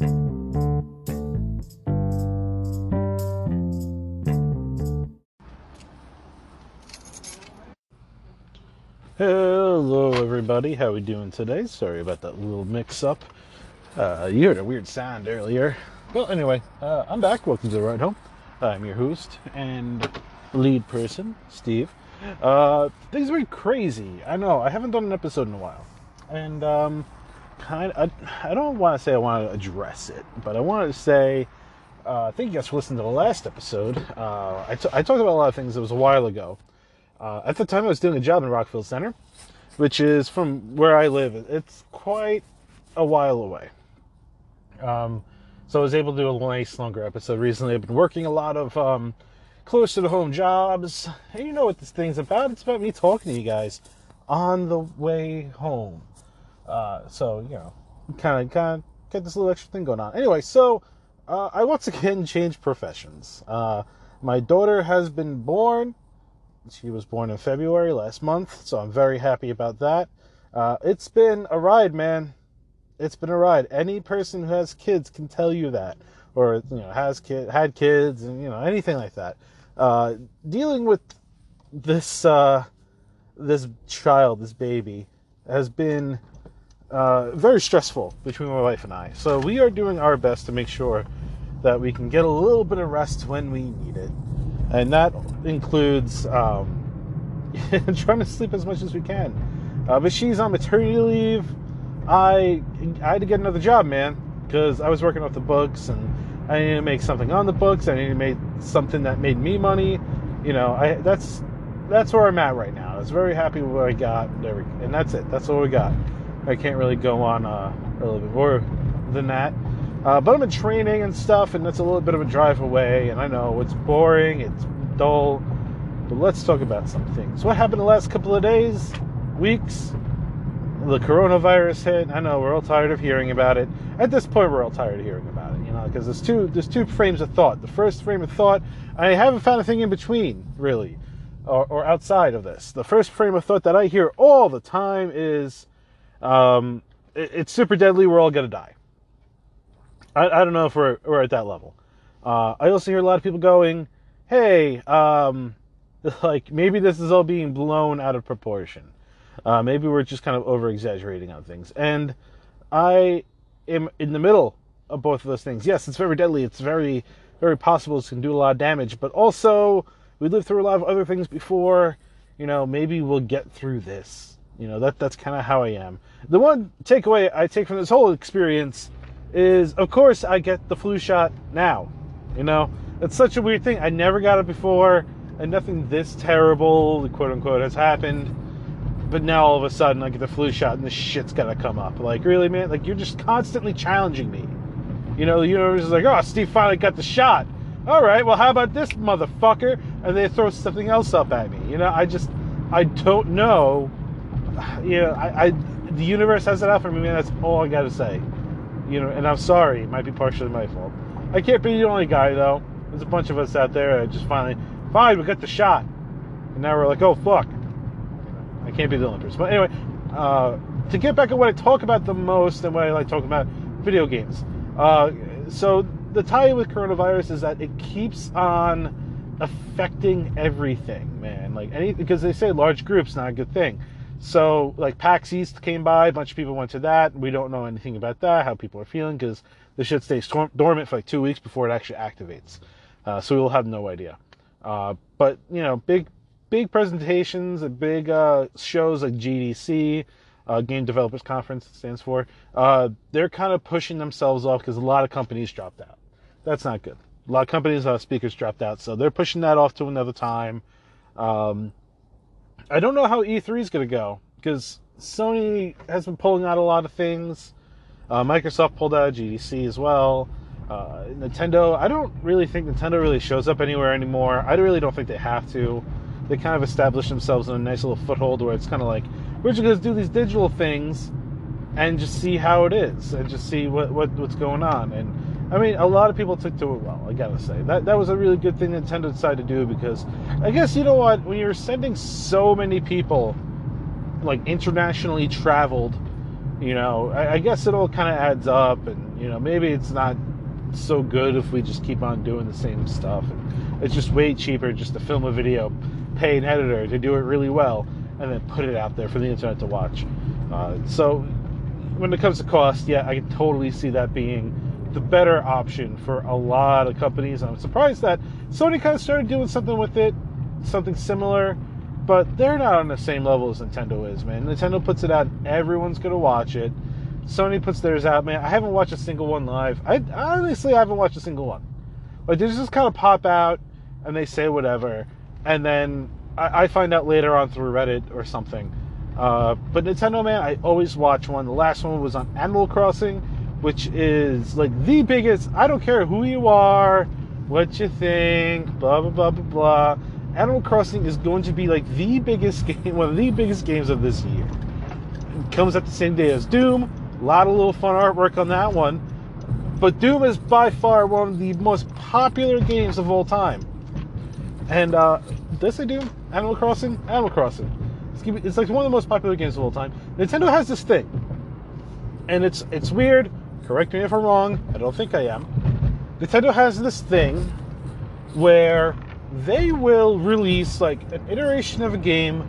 Hello, everybody. How we doing today? Sorry about that little mix-up. Uh, you heard a weird sound earlier. Well, anyway, uh, I'm back. Welcome to the ride home. I'm your host and lead person, Steve. Uh, things are crazy. I know. I haven't done an episode in a while, and um, kind. Of, I, I don't want to say I want to address it, but I wanted to say. Uh, thank you guys for listening to the last episode. Uh, I, t- I talked about a lot of things. It was a while ago. Uh, at the time, I was doing a job in Rockville Center, which is from where I live. It's quite a while away. Um, so I was able to do a nice longer episode recently. I've been working a lot of um, close to the home jobs, and you know what this thing's about. It's about me talking to you guys on the way home. Uh, so you know, kind of kind of get this little extra thing going on. Anyway, so uh, I once again changed professions. Uh, my daughter has been born she was born in February last month, so I'm very happy about that. Uh, it's been a ride, man. It's been a ride. Any person who has kids can tell you that, or you know, has kid, had kids, and you know, anything like that. Uh, dealing with this uh, this child, this baby, has been uh, very stressful between my wife and I. So we are doing our best to make sure that we can get a little bit of rest when we need it and that includes um, trying to sleep as much as we can. Uh, but she's on maternity leave. I I had to get another job, man, because I was working off the books, and I needed to make something on the books. I needed to make something that made me money. You know, I that's that's where I'm at right now. I was very happy with what I got, and that's it. That's all we got. I can't really go on uh, a little bit more than that. Uh, but I'm in training and stuff, and that's a little bit of a drive away. And I know it's boring, it's dull, but let's talk about some things. What happened the last couple of days, weeks? The coronavirus hit. I know we're all tired of hearing about it. At this point, we're all tired of hearing about it, you know, because there's two there's two frames of thought. The first frame of thought, I haven't found a thing in between, really, or, or outside of this. The first frame of thought that I hear all the time is, um, it, it's super deadly. We're all gonna die I, I don't know if we're, we're at that level. Uh, I also hear a lot of people going, hey, um, like maybe this is all being blown out of proportion. Uh, maybe we're just kind of over exaggerating on things. And I am in the middle of both of those things. Yes, it's very deadly. It's very, very possible it can do a lot of damage. But also, we lived through a lot of other things before. You know, maybe we'll get through this. You know, that that's kind of how I am. The one takeaway I take from this whole experience is of course I get the flu shot now. You know, it's such a weird thing. I never got it before, and nothing this terrible, quote unquote, has happened. But now all of a sudden I get the flu shot and the shit's gotta come up. Like, really, man? Like, you're just constantly challenging me. You know, the universe is like, oh, Steve finally got the shot. All right, well, how about this motherfucker? And they throw something else up at me. You know, I just, I don't know. You know, I, I the universe has it out for me, man. That's all I gotta say you know, and I'm sorry, it might be partially my fault. I can't be the only guy though. There's a bunch of us out there that just finally, fine, we got the shot, and now we're like, oh fuck, I can't be the only person. But anyway, uh, to get back at what I talk about the most and what I like talking about, video games. Uh, so the tie with coronavirus is that it keeps on affecting everything, man. Like any because they say large groups not a good thing. So, like PAX East came by, a bunch of people went to that. We don't know anything about that, how people are feeling, because the shit stays dormant for like two weeks before it actually activates. Uh, so we will have no idea. Uh, but you know, big, big presentations, and big uh, shows like GDC, uh, Game Developers Conference stands for. Uh, they're kind of pushing themselves off because a lot of companies dropped out. That's not good. A lot of companies, uh, speakers dropped out, so they're pushing that off to another time. Um, I don't know how E3 is going to go because Sony has been pulling out a lot of things. Uh, Microsoft pulled out GDC as well. Uh, Nintendo, I don't really think Nintendo really shows up anywhere anymore. I really don't think they have to. They kind of established themselves in a nice little foothold where it's kind of like, we're just going to do these digital things and just see how it is and just see what, what what's going on. And I mean, a lot of people took to it well. I gotta say that that was a really good thing Nintendo decided to do because I guess you know what when you're sending so many people like internationally traveled You know, I, I guess it all kind of adds up, and you know, maybe it's not so good if we just keep on doing the same stuff. And it's just way cheaper just to film a video, pay an editor to do it really well, and then put it out there for the internet to watch. Uh, so when it comes to cost, yeah, I can totally see that being the better option for a lot of companies. I'm surprised that Sony kind of started doing something with it, something similar, but they're not on the same level as Nintendo is, man. Nintendo puts it out, everyone's gonna watch it. Sony puts theirs out, man. I haven't watched a single one live. I honestly I haven't watched a single one. Like they just kind of pop out and they say whatever, and then I, I find out later on through Reddit or something. Uh, but Nintendo, man, I always watch one. The last one was on Animal Crossing, which is like the biggest. I don't care who you are, what you think, blah blah blah blah blah. Animal Crossing is going to be like the biggest game, one of the biggest games of this year. It comes at the same day as Doom. A lot of little fun artwork on that one. But Doom is by far one of the most popular games of all time. And uh, did I say Doom? Animal Crossing? Animal Crossing. It's, it's like one of the most popular games of all time. Nintendo has this thing, and it's it's weird. Correct me if I'm wrong. I don't think I am. Nintendo has this thing where they will release like an iteration of a game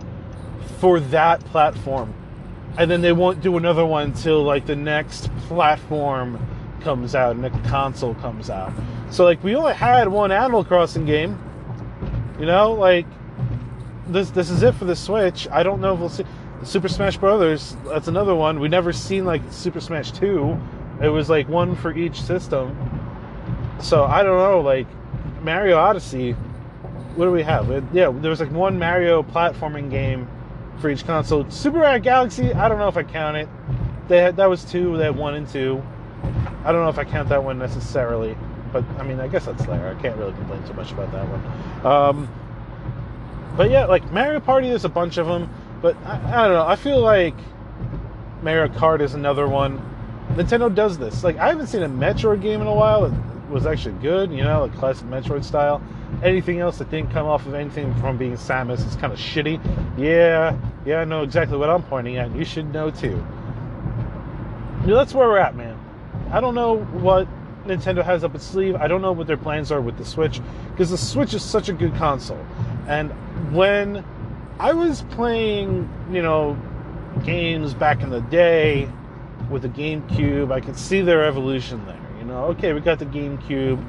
for that platform and then they won't do another one until like the next platform comes out and the console comes out. So like we only had one Animal Crossing game. You know, like this this is it for the Switch. I don't know if we'll see Super Smash Brothers. That's another one. We never seen like Super Smash 2. It was like one for each system. So I don't know, like Mario Odyssey. What do we have? Yeah, there was like one Mario platforming game for each console. Super Mario Galaxy, I don't know if I count it. They had that was two. They had one and two. I don't know if I count that one necessarily, but I mean, I guess that's there. I can't really complain too much about that one. Um, but yeah, like Mario Party, there's a bunch of them, but I, I don't know. I feel like Mario Kart is another one. Nintendo does this. Like I haven't seen a Metroid game in a while. It was actually good, you know, like classic Metroid style. Anything else that didn't come off of anything from being Samus is kind of shitty. Yeah, yeah, I know exactly what I'm pointing at. You should know too. That's where we're at, man. I don't know what Nintendo has up its sleeve. I don't know what their plans are with the Switch because the Switch is such a good console. And when I was playing, you know, games back in the day with the GameCube, I could see their evolution there. You know, okay, we got the GameCube,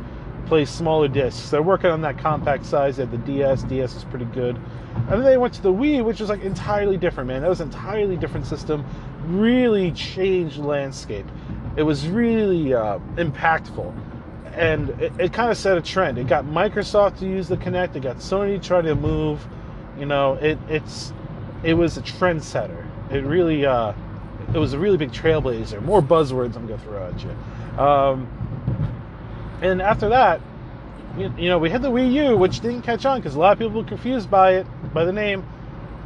play smaller discs. They're working on that compact size. They had the DS. DS is pretty good. And then they went to the Wii, which was like entirely different, man. That was an entirely different system. Really changed landscape. It was really uh, impactful and it, it kind of set a trend. It got Microsoft to use the Kinect. It got Sony to try to move. You know, it it's it was a trendsetter. It really uh, it was a really big trailblazer. More buzzwords I'm gonna throw at you. Um, and after that, you, know, we had the Wii U, which didn't catch on because a lot of people were confused by it, by the name.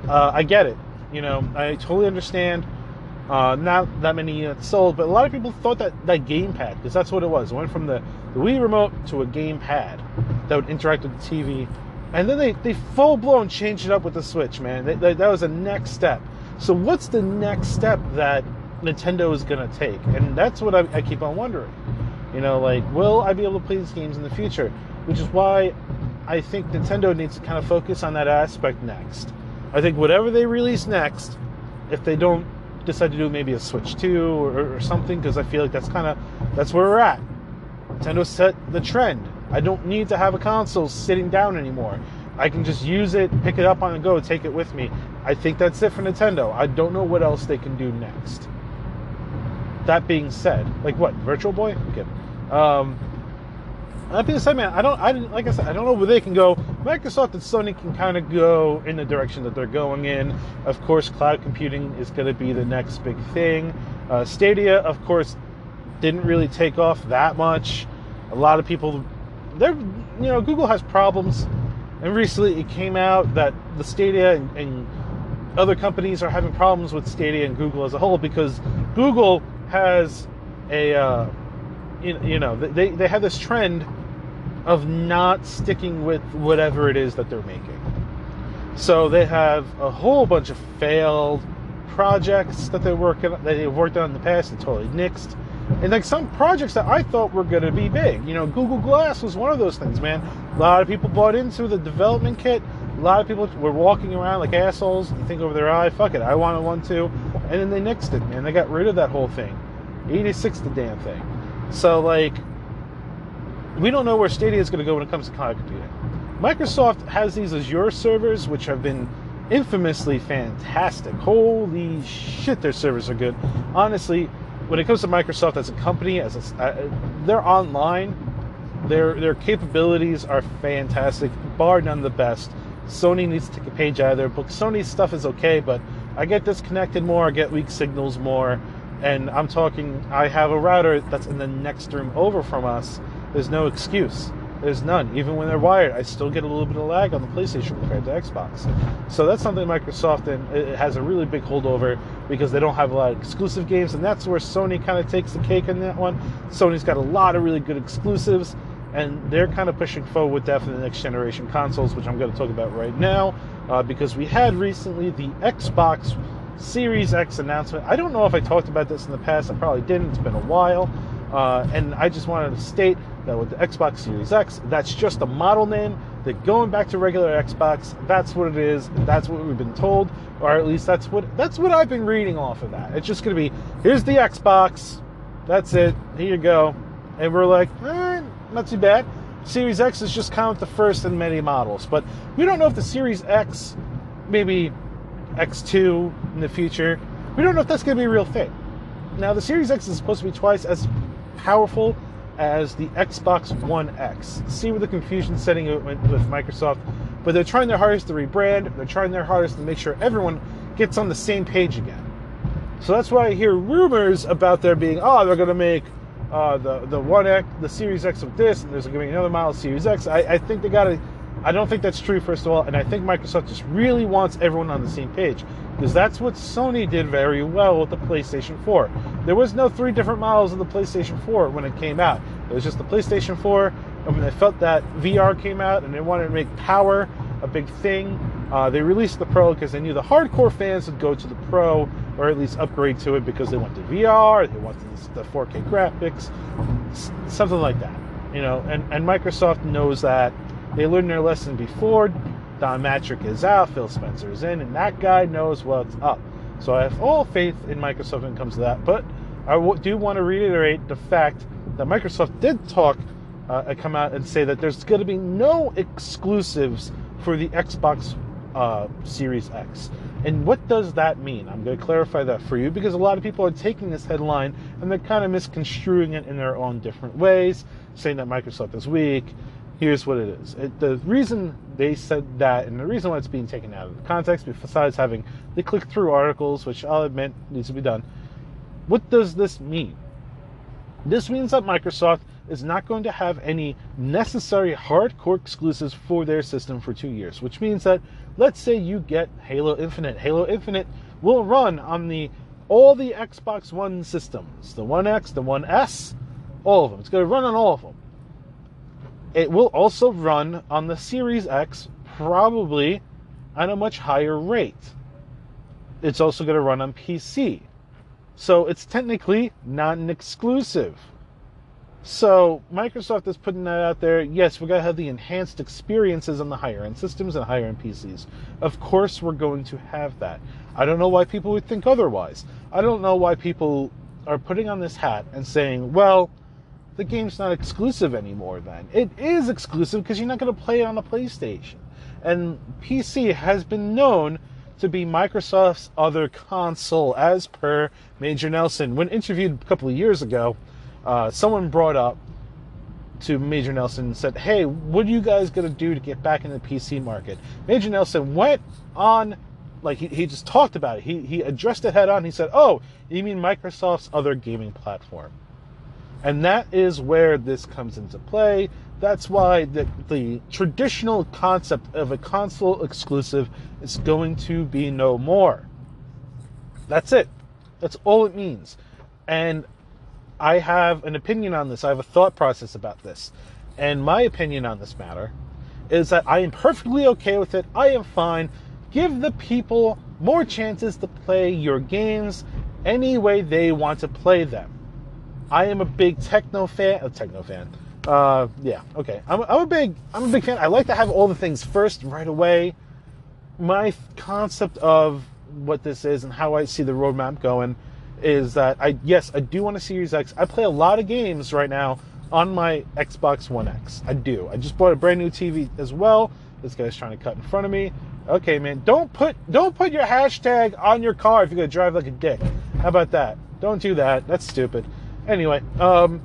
Uh, I get it. You know, I totally understand. Uh, not that many units sold, but a lot of people thought that that gamepad, because that's what it was. It went from the, the Wii remote to a gamepad that would interact with the TV. And then they, they full blown changed it up with the Switch, man. They, they, that was the next step. So, what's the next step that Nintendo is going to take? And that's what I, I keep on wondering. You know, like, will I be able to play these games in the future? Which is why I think Nintendo needs to kind of focus on that aspect next. I think whatever they release next, if they don't decide to do maybe a Switch 2 or, or something because I feel like that's kind of that's where we're at. Nintendo set the trend. I don't need to have a console sitting down anymore. I can just use it, pick it up on the go, take it with me. I think that's it for Nintendo. I don't know what else they can do next. That being said, like what Virtual Boy? Okay. Um, that being said, man, I don't, I like I said, I don't know where they can go. Microsoft and Sony can kind of go in the direction that they're going in. Of course, cloud computing is going to be the next big thing. Uh, Stadia, of course, didn't really take off that much. A lot of people, they're, you know, Google has problems, and recently it came out that the Stadia and, and other companies are having problems with Stadia and Google as a whole because Google has a, uh, you, you know, they, they have this trend of not sticking with whatever it is that they're making. So they have a whole bunch of failed projects that they're working that they've worked on in the past and totally nixed. And like some projects that I thought were going to be big. You know, Google Glass was one of those things, man. A lot of people bought into the development kit. A lot of people were walking around like assholes and think over their eye, fuck it, I wanted one too. And then they nixed it, man. They got rid of that whole thing. 86 the damn thing. So, like, we don't know where Stadia is going to go when it comes to cloud computing. Microsoft has these Azure servers, which have been infamously fantastic. Holy shit, their servers are good. Honestly, when it comes to Microsoft as a company, as a, uh, they're online, their their capabilities are fantastic, bar none the best. Sony needs to take a page out of their book. Sony's stuff is okay, but I get disconnected more, I get weak signals more, and I'm talking. I have a router that's in the next room over from us. There's no excuse. There's none. Even when they're wired, I still get a little bit of lag on the PlayStation compared to Xbox. So that's something Microsoft and it has a really big holdover because they don't have a lot of exclusive games, and that's where Sony kind of takes the cake in that one. Sony's got a lot of really good exclusives, and they're kind of pushing forward with that for the next generation consoles, which I'm going to talk about right now, uh, because we had recently the Xbox Series X announcement. I don't know if I talked about this in the past. I probably didn't. It's been a while. Uh, and I just wanted to state that with the Xbox Series X, that's just a model name. That going back to regular Xbox, that's what it is. That's what we've been told, or at least that's what that's what I've been reading off of that. It's just going to be here's the Xbox. That's it. Here you go. And we're like, eh, not too bad. Series X is just kind of the first in many models, but we don't know if the Series X, maybe X2 in the future, we don't know if that's going to be a real thing. Now, the Series X is supposed to be twice as powerful as the Xbox One X. See where the confusion setting it with Microsoft, but they're trying their hardest to rebrand. They're trying their hardest to make sure everyone gets on the same page again. So that's why I hear rumors about there being, oh, they're going to make uh, the the One X, the Series X of this, and there's going to be another model Series X. I, I think they got to. I don't think that's true, first of all, and I think Microsoft just really wants everyone on the same page because that's what Sony did very well with the PlayStation 4. There was no three different models of the PlayStation 4 when it came out. It was just the PlayStation 4, and when they felt that VR came out and they wanted to make power a big thing, uh, they released the Pro because they knew the hardcore fans would go to the Pro or at least upgrade to it because they wanted VR, they wanted the 4K graphics, something like that. You know, and, and Microsoft knows that. They learned their lesson before Don Mattrick is out, Phil Spencer is in, and that guy knows what's up. So I have all faith in Microsoft when it comes to that. But I do want to reiterate the fact that Microsoft did talk, uh, come out and say that there's going to be no exclusives for the Xbox uh, Series X. And what does that mean? I'm going to clarify that for you because a lot of people are taking this headline and they're kind of misconstruing it in their own different ways, saying that Microsoft is weak, here's what it is. It, the reason they said that, and the reason why it's being taken out of the context, besides having the click through articles, which I'll admit needs to be done, what does this mean? This means that Microsoft is not going to have any necessary hardcore exclusives for their system for two years, which means that let's say you get Halo Infinite. Halo Infinite will run on the all the Xbox One systems, the One X, the One S, all of them. It's going to run on all of them it will also run on the Series X, probably at a much higher rate. It's also going to run on PC. So it's technically not an exclusive. So Microsoft is putting that out there. Yes, we're going to have the enhanced experiences on the higher end systems and higher end PCs. Of course, we're going to have that. I don't know why people would think otherwise. I don't know why people are putting on this hat and saying, well, the game's not exclusive anymore then. It is exclusive because you're not going to play it on a PlayStation. And PC has been known to be Microsoft's other console, as per Major Nelson. When interviewed a couple of years ago, uh, someone brought up to Major Nelson and said, Hey, what are you guys going to do to get back in the PC market? Major Nelson went on, like, he, he just talked about it. He, he addressed it head on. He said, Oh, you mean Microsoft's other gaming platform? And that is where this comes into play. That's why the, the traditional concept of a console exclusive is going to be no more. That's it. That's all it means. And I have an opinion on this. I have a thought process about this. And my opinion on this matter is that I am perfectly okay with it. I am fine. Give the people more chances to play your games any way they want to play them. I am a big techno fan. A techno fan. Uh, yeah, okay. I'm, I'm a big I'm a big fan. I like to have all the things first right away. My concept of what this is and how I see the roadmap going is that I yes I do want a Series X. I play a lot of games right now on my Xbox One X. I do. I just bought a brand new TV as well. This guy's trying to cut in front of me. Okay, man, don't put don't put your hashtag on your car if you're gonna drive like a dick. How about that? Don't do that. That's stupid. Anyway, um,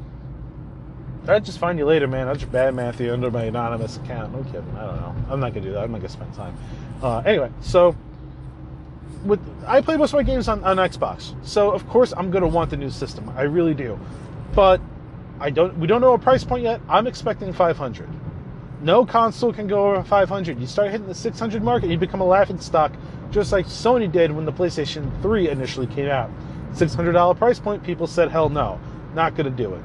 I'd just find you later, man. I'll just bad Matthew under my anonymous account. No kidding. I don't know. I'm not gonna do that. I'm not gonna spend time. Uh, anyway, so with I play most of my games on, on Xbox, so of course I'm gonna want the new system. I really do, but I don't. We don't know a price point yet. I'm expecting 500. No console can go over 500. You start hitting the 600 mark and you become a laughing stock, just like Sony did when the PlayStation 3 initially came out. $600 price point, people said, hell no, not going to do it.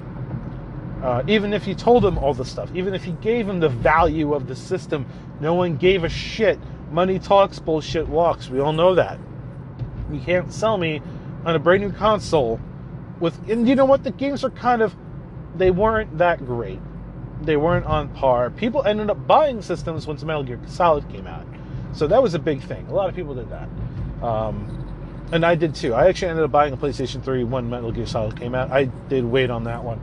Uh, even if you told them all the stuff, even if you gave them the value of the system, no one gave a shit. Money talks, bullshit walks. We all know that. You can't sell me on a brand new console with, and you know what? The games are kind of, they weren't that great they weren't on par. People ended up buying systems once Metal Gear Solid came out, so that was a big thing. A lot of people did that, um, and I did too. I actually ended up buying a PlayStation 3 when Metal Gear Solid came out. I did wait on that one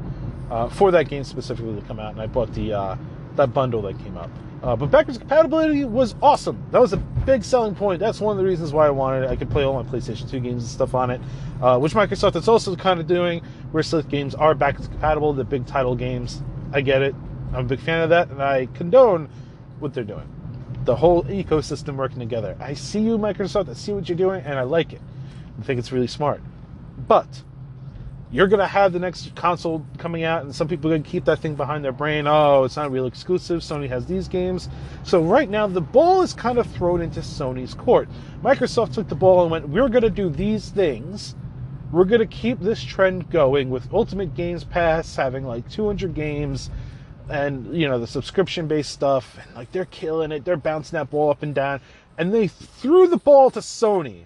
uh, for that game specifically to come out, and I bought the uh, that bundle that came up. Uh, but backwards compatibility was awesome. That was a big selling point. That's one of the reasons why I wanted it. I could play all my PlayStation 2 games and stuff on it, uh, which Microsoft is also kind of doing, where Slick games are backwards compatible, the big title games. I get it. I'm a big fan of that, and I condone what they're doing. The whole ecosystem working together. I see you, Microsoft. I see what you're doing, and I like it. I think it's really smart. But you're going to have the next console coming out, and some people are going to keep that thing behind their brain. Oh, it's not real exclusive. Sony has these games. So right now, the ball is kind of thrown into Sony's court. Microsoft took the ball and went, We're going to do these things. We're going to keep this trend going with Ultimate Games Pass having like 200 games and you know the subscription based stuff and like they're killing it they're bouncing that ball up and down and they threw the ball to sony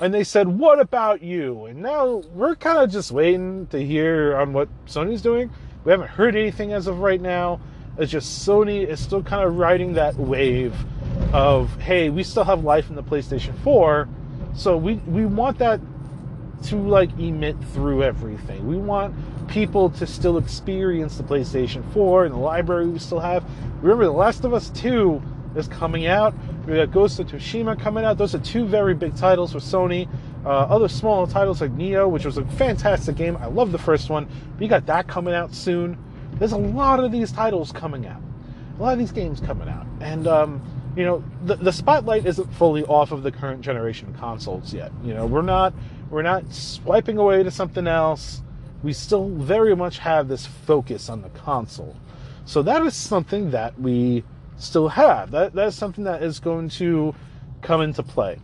and they said what about you and now we're kind of just waiting to hear on what sony's doing we haven't heard anything as of right now it's just sony is still kind of riding that wave of hey we still have life in the playstation 4 so we we want that to like emit through everything. We want people to still experience the PlayStation 4 and the library we still have. Remember, The Last of Us 2 is coming out. We got Ghost of Tsushima coming out. Those are two very big titles for Sony. Uh, other small titles like Nioh, which was a fantastic game. I love the first one. We got that coming out soon. There's a lot of these titles coming out. A lot of these games coming out. And, um, you know, the, the spotlight isn't fully off of the current generation consoles yet. You know, we're not we're not swiping away to something else. We still very much have this focus on the console. So that is something that we still have. That that is something that is going to come into play.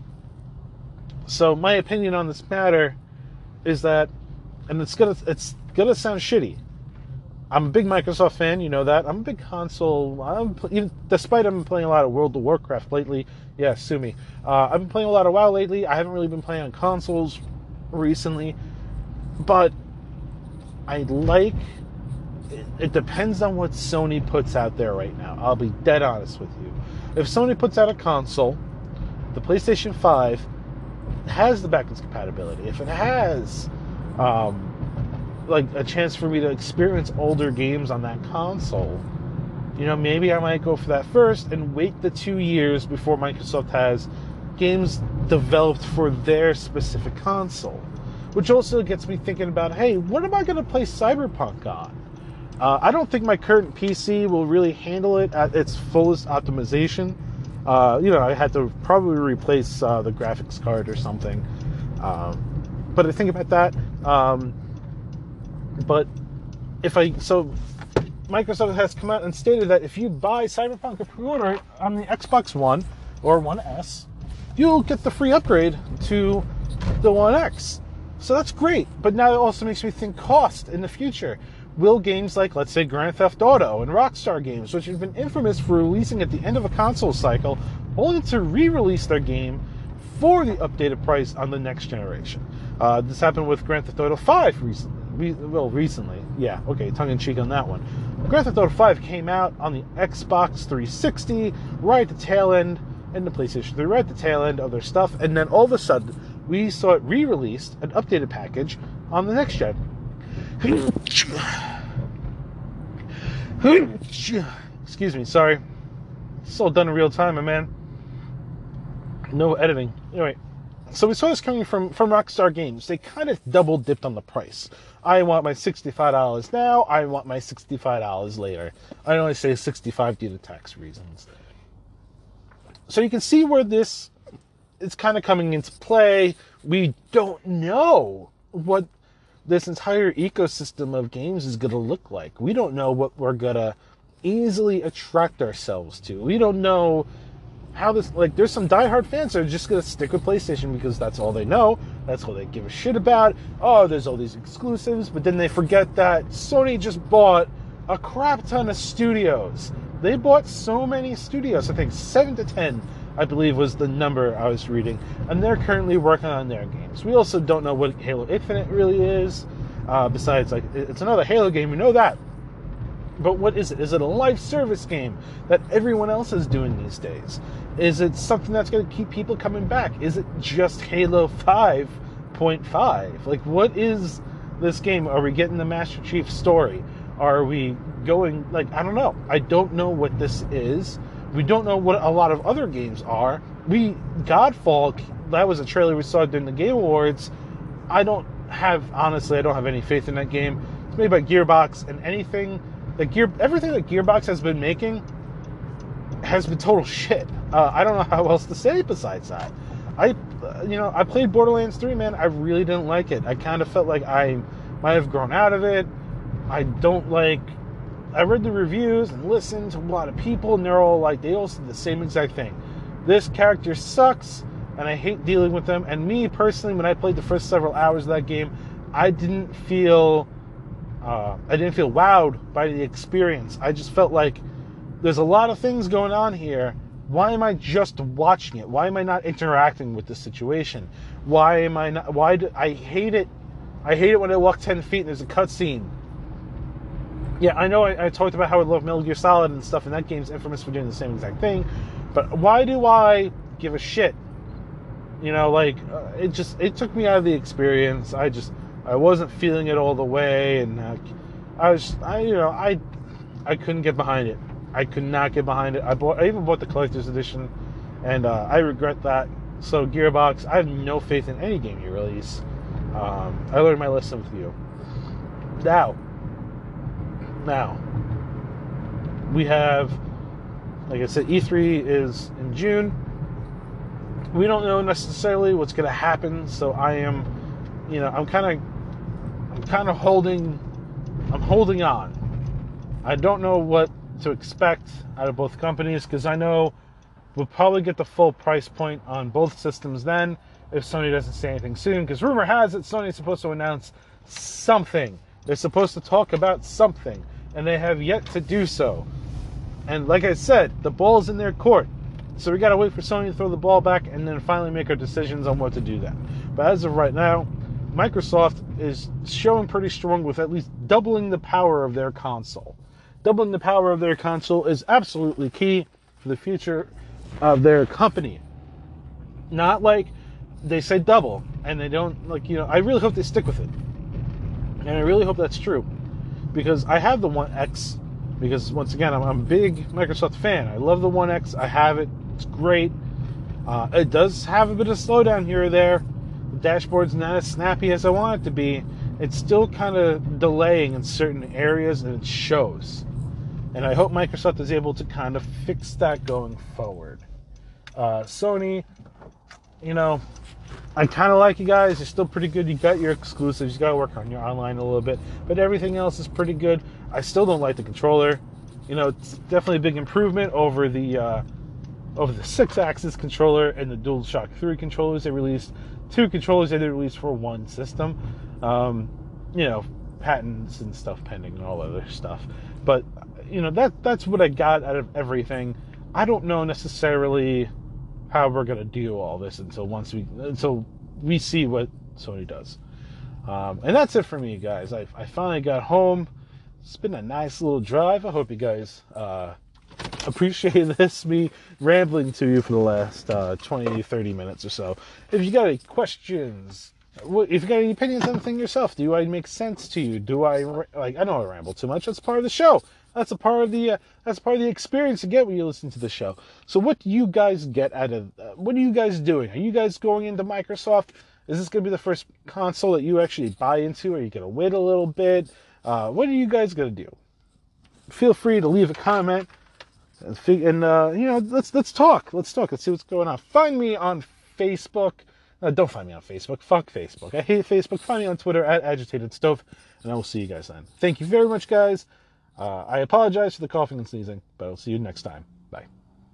So my opinion on this matter is that and it's gonna it's gonna sound shitty. I'm a big Microsoft fan, you know that. I'm a big console. I'm even, despite I've been playing a lot of World of Warcraft lately. Yeah, sue me. Uh, I've been playing a lot of WoW lately. I haven't really been playing on consoles recently, but I like. It, depends on what Sony puts out there right now. I'll be dead honest with you. If Sony puts out a console, the PlayStation 5 has the backwards compatibility. If it has, um, like a chance for me to experience older games on that console, you know, maybe I might go for that first and wait the two years before Microsoft has games developed for their specific console. Which also gets me thinking about hey, what am I going to play Cyberpunk on? Uh, I don't think my current PC will really handle it at its fullest optimization. Uh, you know, I had to probably replace uh, the graphics card or something. Um, but I think about that. Um, but if I so Microsoft has come out and stated that if you buy Cyberpunk or pre-order it on the Xbox One or One S, you'll get the free upgrade to the One X. So that's great. But now it also makes me think cost in the future. Will games like, let's say, Grand Theft Auto and Rockstar games, which have been infamous for releasing at the end of a console cycle, only to re release their game for the updated price on the next generation. Uh, this happened with Grand Theft Auto 5 recently. Re- well, recently, yeah, okay, tongue in cheek on that one. Grand Theft Auto 5 came out on the Xbox 360 right at the tail end, and the PlayStation 3 right at the tail end of their stuff, and then all of a sudden we saw it re-released, an updated package on the next gen. Excuse me, sorry. It's all done in real time, my man. No editing. Anyway, so we saw this coming from from Rockstar Games. They kind of double dipped on the price. I want my sixty-five dollars now. I want my sixty-five dollars later. I only say sixty-five due to tax reasons. So you can see where this is kind of coming into play. We don't know what this entire ecosystem of games is going to look like. We don't know what we're going to easily attract ourselves to. We don't know how this like there's some diehard fans that are just gonna stick with PlayStation because that's all they know, that's all they give a shit about. Oh, there's all these exclusives, but then they forget that Sony just bought a crap ton of studios. They bought so many studios, I think seven to ten, I believe was the number I was reading, and they're currently working on their games. We also don't know what Halo Infinite really is. Uh, besides, like it's another Halo game, we know that. But what is it? Is it a live service game that everyone else is doing these days? Is it something that's going to keep people coming back? Is it just Halo 5.5? Like, what is this game? Are we getting the Master Chief story? Are we going, like, I don't know. I don't know what this is. We don't know what a lot of other games are. We, Godfall, that was a trailer we saw during the Game Awards. I don't have, honestly, I don't have any faith in that game. It's made by Gearbox, and anything the gear everything that Gearbox has been making has been total shit. Uh, I don't know how else to say besides that. I, uh, you know, I played Borderlands 3, man. I really didn't like it. I kind of felt like I might have grown out of it. I don't like. I read the reviews and listened to a lot of people, and they're all like, they all said the same exact thing. This character sucks, and I hate dealing with them. And me personally, when I played the first several hours of that game, I didn't feel uh, I didn't feel wowed by the experience. I just felt like there's a lot of things going on here. Why am I just watching it? Why am I not interacting with the situation? Why am I not? Why do I hate it? I hate it when I walk ten feet and there's a cutscene. Yeah, I know I, I, talked about how I love Metal Gear Solid and stuff, and that game's infamous for doing the same exact thing. But why do I give a shit? You know, like uh, it just it took me out of the experience. I just I wasn't feeling it all the way, and uh, I was, I you know, I, I couldn't get behind it. I could not get behind it. I bought, I even bought the collector's edition, and uh, I regret that. So Gearbox, I have no faith in any game you release. Um, I learned my lesson with you. Now, now, we have, like I said, E3 is in June. We don't know necessarily what's going to happen, so I am, you know, I'm kind of I'm kind of holding I'm holding on. I don't know what to expect out of both companies because I know we'll probably get the full price point on both systems then if Sony doesn't say anything soon because rumor has it Sony's supposed to announce something. They're supposed to talk about something and they have yet to do so. And like I said, the ball's in their court. So we got to wait for Sony to throw the ball back and then finally make our decisions on what to do then. But as of right now, Microsoft is showing pretty strong with at least doubling the power of their console. Doubling the power of their console is absolutely key for the future of their company. Not like they say double and they don't like you know I really hope they stick with it. And I really hope that's true because I have the One X because once again I'm, I'm a big Microsoft fan. I love the One X. I have it. It's great. Uh, it does have a bit of slowdown here or there, The dashboard's not as snappy as I want it to be, it's still kind of delaying in certain areas and it shows. And I hope Microsoft is able to kind of fix that going forward. Uh, Sony, you know, I kind of like you guys. You're still pretty good. You got your exclusives. You got to work on your online a little bit, but everything else is pretty good. I still don't like the controller. You know, it's definitely a big improvement over the uh, over the Sixaxis controller and the DualShock 3 controllers they released two controllers they released for one system. Um, you know, patents and stuff pending and all other stuff. But you know that that's what I got out of everything. I don't know necessarily how we're gonna do all this until once we until we see what Sony does. Um, and that's it for me, guys. I, I finally got home. It's been a nice little drive. I hope you guys uh, appreciate this, me rambling to you for the last uh, 20, 30 minutes or so. If you got any questions, if you got any opinions on the thing yourself, do I make sense to you? Do I like? I know I ramble too much. That's part of the show. That's a part of the uh, that's part of the experience you get when you listen to the show. So what do you guys get out of? Uh, what are you guys doing? Are you guys going into Microsoft? Is this going to be the first console that you actually buy into? Are you going to wait a little bit? Uh, what are you guys going to do? Feel free to leave a comment and, and uh, you know let's let's talk. Let's talk. Let's see what's going on. Find me on Facebook. Uh, don't find me on Facebook. Fuck Facebook. I hate Facebook. Find me on Twitter at agitated stove, and I will see you guys then. Thank you very much, guys. Uh, I apologize for the coughing and sneezing, but I'll see you next time. Bye.